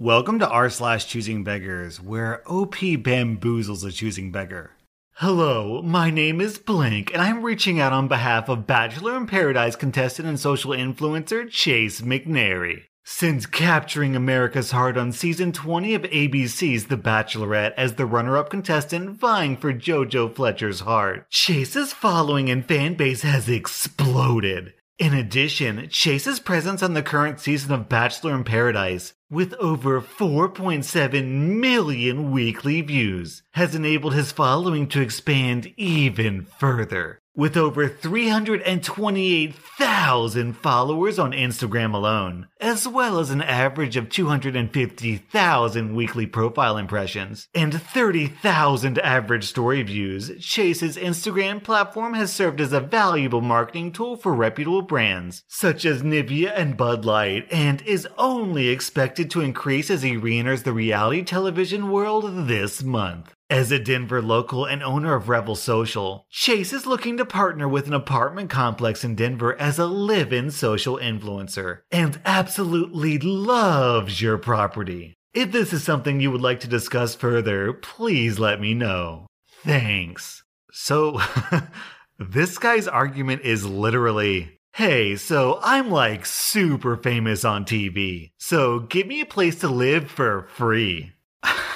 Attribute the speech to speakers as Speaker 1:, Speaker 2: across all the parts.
Speaker 1: Welcome to r slash choosing beggars, where OP bamboozles a choosing beggar. Hello, my name is Blank, and I'm reaching out on behalf of Bachelor in Paradise contestant and social influencer Chase McNary. Since capturing America's heart on season 20 of ABC's The Bachelorette as the runner up contestant vying for JoJo Fletcher's heart, Chase's following and fan base has exploded. In addition, Chase's presence on the current season of Bachelor in Paradise, with over 4.7 million weekly views, has enabled his following to expand even further. With over 328,000 followers on Instagram alone, as well as an average of 250,000 weekly profile impressions and 30,000 average story views, Chase's Instagram platform has served as a valuable marketing tool for reputable brands such as Nivea and Bud Light and is only expected to increase as he re enters the reality television world this month. As a Denver local and owner of Revel Social, Chase is looking to partner with an apartment complex in Denver as a live in social influencer and absolutely loves your property. If this is something you would like to discuss further, please let me know. Thanks. So, this guy's argument is literally Hey, so I'm like super famous on TV, so give me a place to live for free.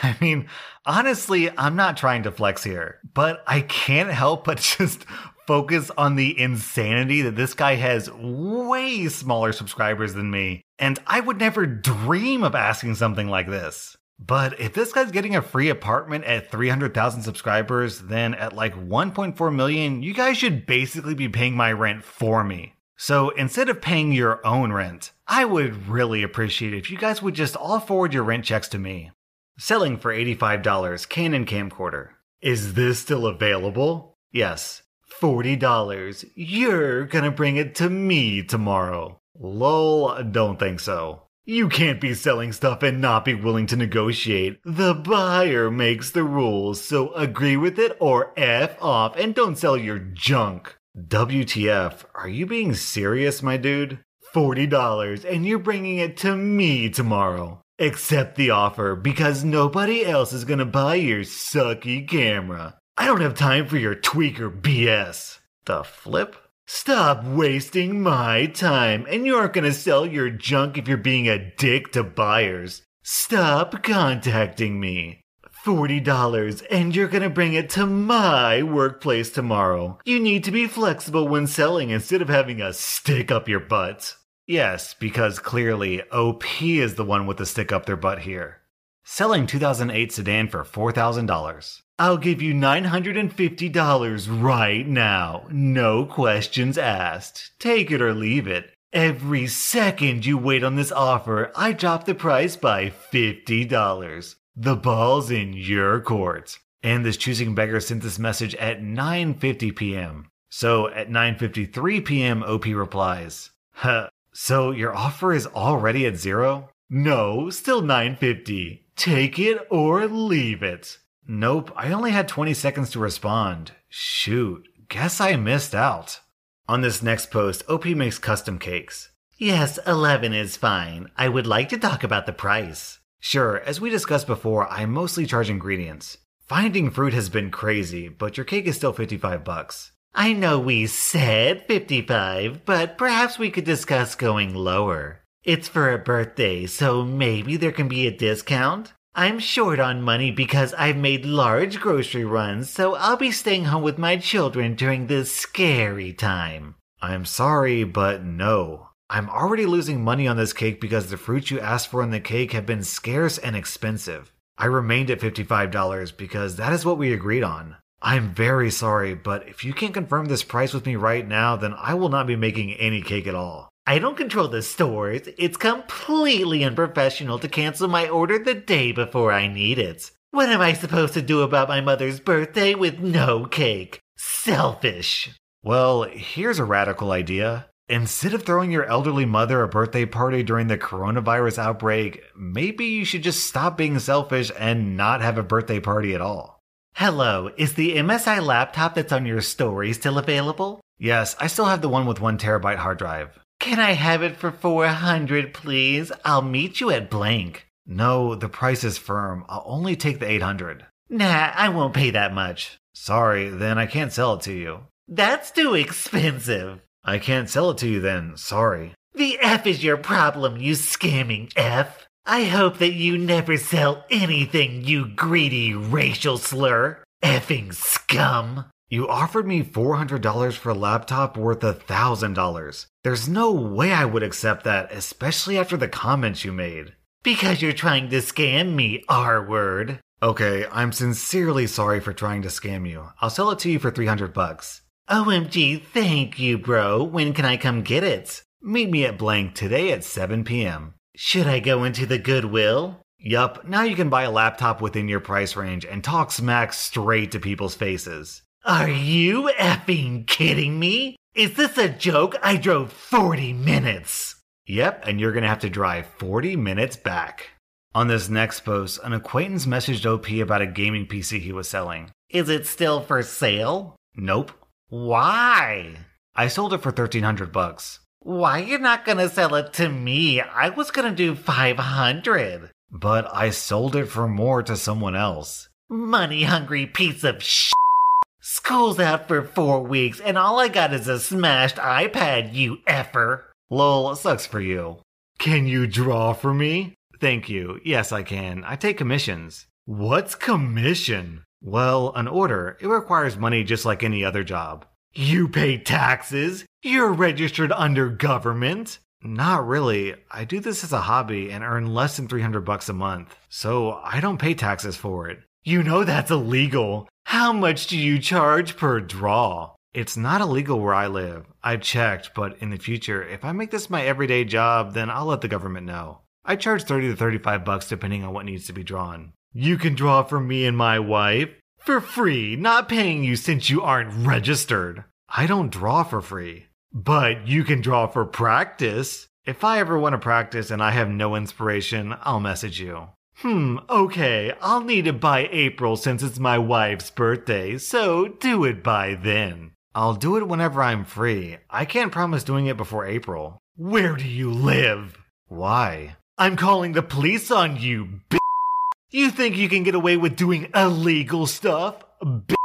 Speaker 1: I mean, honestly, I'm not trying to flex here, but I can't help but just focus on the insanity that this guy has way smaller subscribers than me, and I would never dream of asking something like this. But if this guy's getting a free apartment at 300,000 subscribers, then at like 1.4 million, you guys should basically be paying my rent for me. So instead of paying your own rent, I would really appreciate if you guys would just all forward your rent checks to me. Selling for $85 Canon camcorder. Is this still available? Yes. $40. You're gonna bring it to me tomorrow. Lol, don't think so. You can't be selling stuff and not be willing to negotiate. The buyer makes the rules, so agree with it or F off and don't sell your junk. WTF, are you being serious, my dude? $40 and you're bringing it to me tomorrow. Accept the offer because nobody else is gonna buy your sucky camera. I don't have time for your tweaker BS. The flip? Stop wasting my time, and you aren't gonna sell your junk if you're being a dick to buyers. Stop contacting me. $40 and you're gonna bring it to my workplace tomorrow. You need to be flexible when selling instead of having a stick up your butt. Yes, because clearly OP is the one with the stick up their butt here. Selling 2008 sedan for $4,000. I'll give you $950 right now. No questions asked. Take it or leave it. Every second you wait on this offer, I drop the price by $50. The ball's in your court. And this choosing beggar sent this message at 9:50 p.m. So at 9:53 p.m. OP replies, "Huh, so your offer is already at 0? No, still 950. Take it or leave it." Nope, I only had 20 seconds to respond. Shoot, guess I missed out. On this next post, OP makes custom cakes. Yes, 11 is fine. I would like to talk about the price. Sure, as we discussed before, I mostly charge ingredients. Finding fruit has been crazy, but your cake is still 55 bucks. I know we said 55, but perhaps we could discuss going lower. It's for a birthday, so maybe there can be a discount? I'm short on money because I've made large grocery runs, so I'll be staying home with my children during this scary time. I'm sorry, but no. I'm already losing money on this cake because the fruits you asked for in the cake have been scarce and expensive. I remained at $55 because that is what we agreed on. I'm very sorry, but if you can't confirm this price with me right now, then I will not be making any cake at all. I don't control the stores. It's completely unprofessional to cancel my order the day before I need it. What am I supposed to do about my mother's birthday with no cake? Selfish. Well, here's a radical idea. Instead of throwing your elderly mother a birthday party during the coronavirus outbreak, maybe you should just stop being selfish and not have a birthday party at all. Hello, is the MSI laptop that's on your story still available? Yes, I still have the one with 1 terabyte hard drive. Can I have it for 400, please? I'll meet you at blank. No, the price is firm. I'll only take the 800. Nah, I won't pay that much. Sorry, then I can't sell it to you. That's too expensive. I can't sell it to you then. Sorry. The F is your problem, you scamming F. I hope that you never sell anything, you greedy racial slur. Effing scum. You offered me $400 for a laptop worth $1,000. There's no way I would accept that, especially after the comments you made. Because you're trying to scam me, R word. Okay, I'm sincerely sorry for trying to scam you. I'll sell it to you for 300 bucks. OMG, thank you, bro. When can I come get it? Meet me at blank today at 7 p.m. Should I go into the Goodwill? Yup, now you can buy a laptop within your price range and talk smack straight to people's faces. Are you effing kidding me? Is this a joke? I drove 40 minutes. Yep, and you're gonna have to drive 40 minutes back. On this next post, an acquaintance messaged OP about a gaming PC he was selling. Is it still for sale? Nope. Why? I sold it for 1300 bucks. Why you not gonna sell it to me? I was gonna do 500. But I sold it for more to someone else. Money hungry piece of sh. School's out for four weeks and all I got is a smashed iPad, you effer. Lol, sucks for you. Can you draw for me? Thank you. Yes, I can. I take commissions. What's commission? Well, an order. It requires money just like any other job. You pay taxes? You're registered under government? Not really. I do this as a hobby and earn less than 300 bucks a month, so I don't pay taxes for it. You know that's illegal. How much do you charge per draw? It's not illegal where I live. I've checked, but in the future, if I make this my everyday job, then I'll let the government know. I charge 30 to 35 bucks depending on what needs to be drawn. You can draw for me and my wife for free, not paying you since you aren't registered. I don't draw for free. But you can draw for practice. If I ever want to practice and I have no inspiration, I'll message you. Hmm, okay, I'll need it by April since it's my wife's birthday, so do it by then. I'll do it whenever I'm free. I can't promise doing it before April. Where do you live? Why? I'm calling the police on you, b. You think you can get away with doing illegal stuff? B-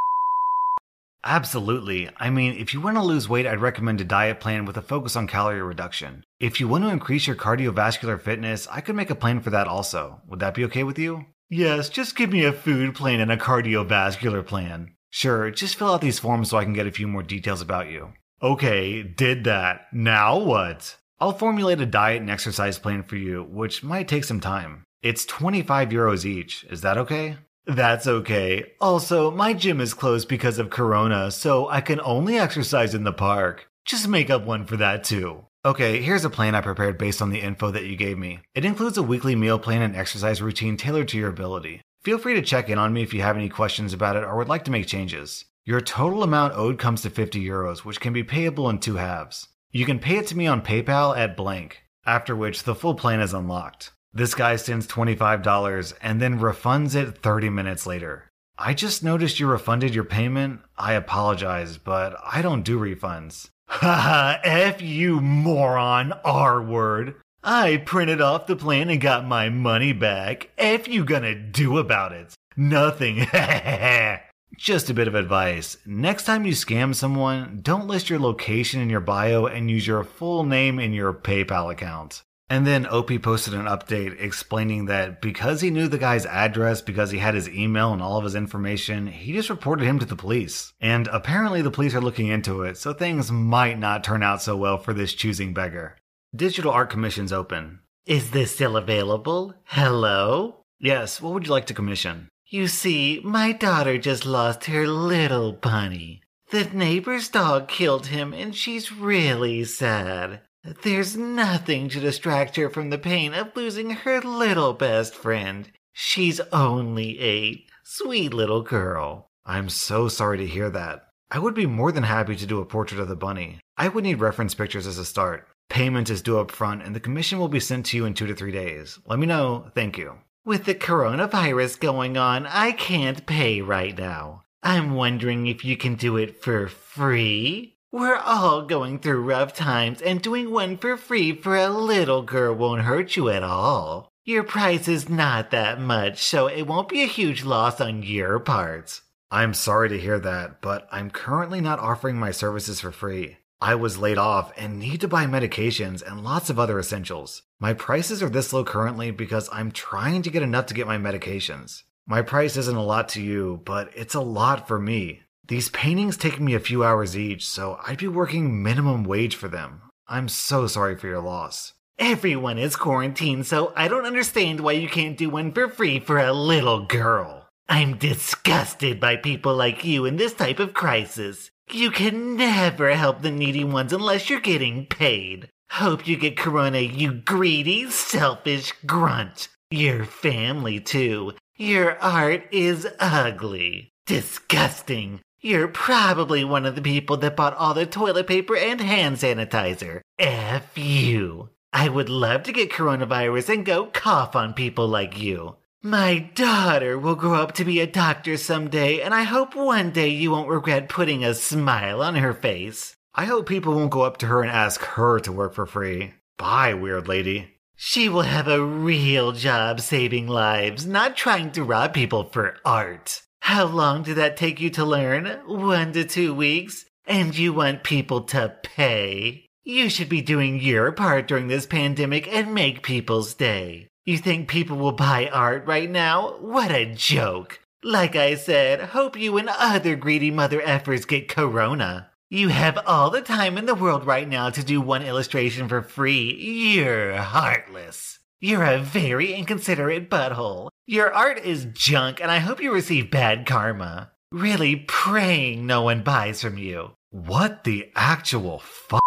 Speaker 1: Absolutely. I mean, if you want to lose weight, I'd recommend a diet plan with a focus on calorie reduction. If you want to increase your cardiovascular fitness, I could make a plan for that also. Would that be okay with you? Yes, just give me a food plan and a cardiovascular plan. Sure, just fill out these forms so I can get a few more details about you. Okay, did that. Now what? I'll formulate a diet and exercise plan for you, which might take some time. It's 25 euros each. Is that okay? That's okay. Also, my gym is closed because of Corona, so I can only exercise in the park. Just make up one for that too. Okay, here's a plan I prepared based on the info that you gave me. It includes a weekly meal plan and exercise routine tailored to your ability. Feel free to check in on me if you have any questions about it or would like to make changes. Your total amount owed comes to 50 euros, which can be payable in two halves. You can pay it to me on PayPal at blank, after which the full plan is unlocked. This guy sends $25 and then refunds it 30 minutes later. I just noticed you refunded your payment. I apologize, but I don't do refunds. Haha, F you moron, R word. I printed off the plan and got my money back. F you gonna do about it? Nothing. Just a bit of advice. Next time you scam someone, don't list your location in your bio and use your full name in your PayPal account. And then OP posted an update explaining that because he knew the guy's address, because he had his email and all of his information, he just reported him to the police. And apparently the police are looking into it, so things might not turn out so well for this choosing beggar. Digital art commissions open. Is this still available? Hello? Yes, what would you like to commission? You see, my daughter just lost her little bunny. The neighbor's dog killed him, and she's really sad. There's nothing to distract her from the pain of losing her little best friend. She's only eight. Sweet little girl. I'm so sorry to hear that. I would be more than happy to do a portrait of the bunny. I would need reference pictures as a start. Payment is due up front, and the commission will be sent to you in two to three days. Let me know. Thank you. With the coronavirus going on, I can't pay right now. I'm wondering if you can do it for free? We're all going through rough times, and doing one for free for a little girl won't hurt you at all. Your price is not that much, so it won't be a huge loss on your part. I'm sorry to hear that, but I'm currently not offering my services for free. I was laid off and need to buy medications and lots of other essentials. My prices are this low currently because I'm trying to get enough to get my medications. My price isn't a lot to you, but it's a lot for me. These paintings take me a few hours each, so I'd be working minimum wage for them. I'm so sorry for your loss. Everyone is quarantined, so I don't understand why you can't do one for free for a little girl. I'm disgusted by people like you in this type of crisis. You can never help the needy ones unless you're getting paid. Hope you get corona, you greedy, selfish grunt. Your family, too. Your art is ugly. Disgusting. You're probably one of the people that bought all the toilet paper and hand sanitizer. F you. I would love to get coronavirus and go cough on people like you. My daughter will grow up to be a doctor someday, and I hope one day you won't regret putting a smile on her face. I hope people won't go up to her and ask her to work for free. Bye, weird lady. She will have a real job saving lives, not trying to rob people for art. How long did that take you to learn? One to two weeks? And you want people to pay? You should be doing your part during this pandemic and make people's day. You think people will buy art right now? What a joke. Like I said, hope you and other greedy mother effers get corona. You have all the time in the world right now to do one illustration for free. You're heartless. You're a very inconsiderate butthole. Your art is junk, and I hope you receive bad karma. Really praying no one buys from you. What the actual f?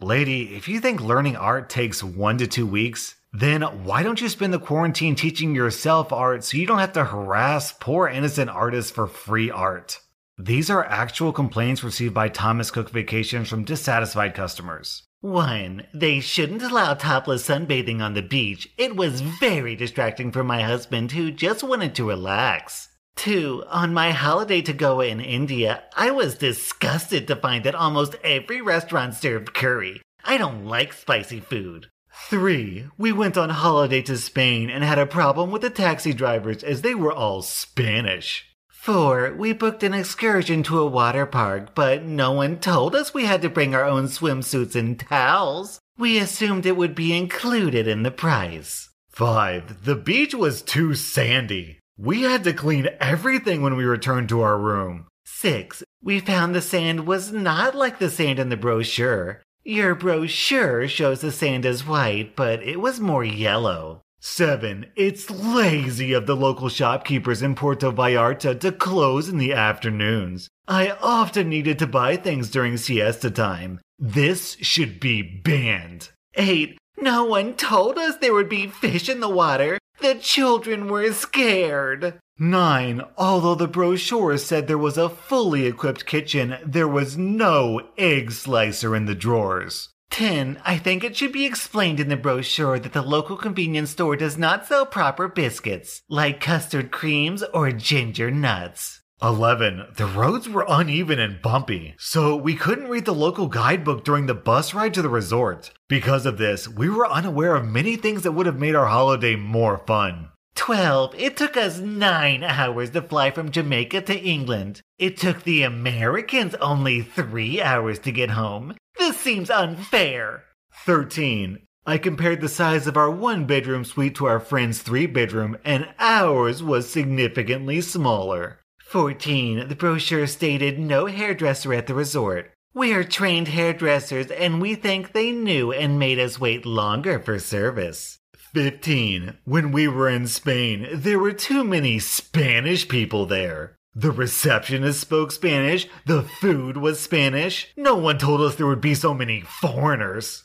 Speaker 1: Lady, if you think learning art takes one to two weeks, then why don't you spend the quarantine teaching yourself art so you don't have to harass poor innocent artists for free art? These are actual complaints received by Thomas Cook Vacations from dissatisfied customers. 1. They shouldn't allow topless sunbathing on the beach. It was very distracting for my husband who just wanted to relax. 2. On my holiday to Goa in India, I was disgusted to find that almost every restaurant served curry. I don't like spicy food. 3. We went on holiday to Spain and had a problem with the taxi drivers as they were all Spanish. Four, we booked an excursion to a water park, but no one told us we had to bring our own swimsuits and towels. We assumed it would be included in the price. Five, the beach was too sandy. We had to clean everything when we returned to our room. Six, we found the sand was not like the sand in the brochure. Your brochure shows the sand as white, but it was more yellow. 7. It's lazy of the local shopkeepers in Puerto Vallarta to close in the afternoons. I often needed to buy things during siesta time. This should be banned. 8. No one told us there would be fish in the water. The children were scared. 9. Although the brochure said there was a fully equipped kitchen, there was no egg slicer in the drawers. 10. I think it should be explained in the brochure that the local convenience store does not sell proper biscuits, like custard creams or ginger nuts. 11. The roads were uneven and bumpy, so we couldn't read the local guidebook during the bus ride to the resort. Because of this, we were unaware of many things that would have made our holiday more fun. 12. It took us 9 hours to fly from Jamaica to England. It took the Americans only 3 hours to get home. This seems unfair. 13. I compared the size of our one bedroom suite to our friend's three bedroom, and ours was significantly smaller. 14. The brochure stated no hairdresser at the resort. We are trained hairdressers, and we think they knew and made us wait longer for service. 15. When we were in Spain, there were too many Spanish people there. The receptionist spoke Spanish. The food was Spanish. No one told us there would be so many foreigners.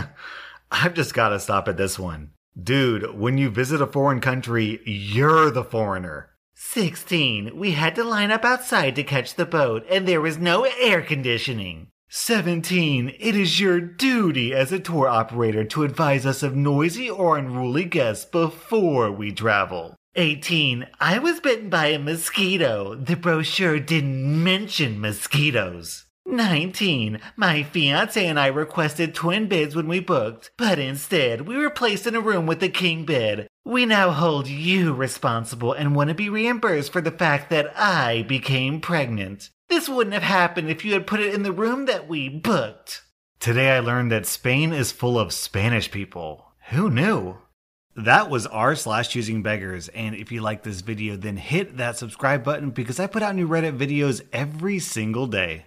Speaker 1: I've just got to stop at this one. Dude, when you visit a foreign country, you're the foreigner. 16. We had to line up outside to catch the boat, and there was no air conditioning. 17. It is your duty as a tour operator to advise us of noisy or unruly guests before we travel. 18. I was bitten by a mosquito. The brochure didn't mention mosquitoes. 19. My fiance and I requested twin beds when we booked, but instead we were placed in a room with a king bed. We now hold you responsible and want to be reimbursed for the fact that I became pregnant. This wouldn't have happened if you had put it in the room that we booked. Today I learned that Spain is full of Spanish people. Who knew? That was r slash choosing beggars. And if you like this video, then hit that subscribe button because I put out new Reddit videos every single day.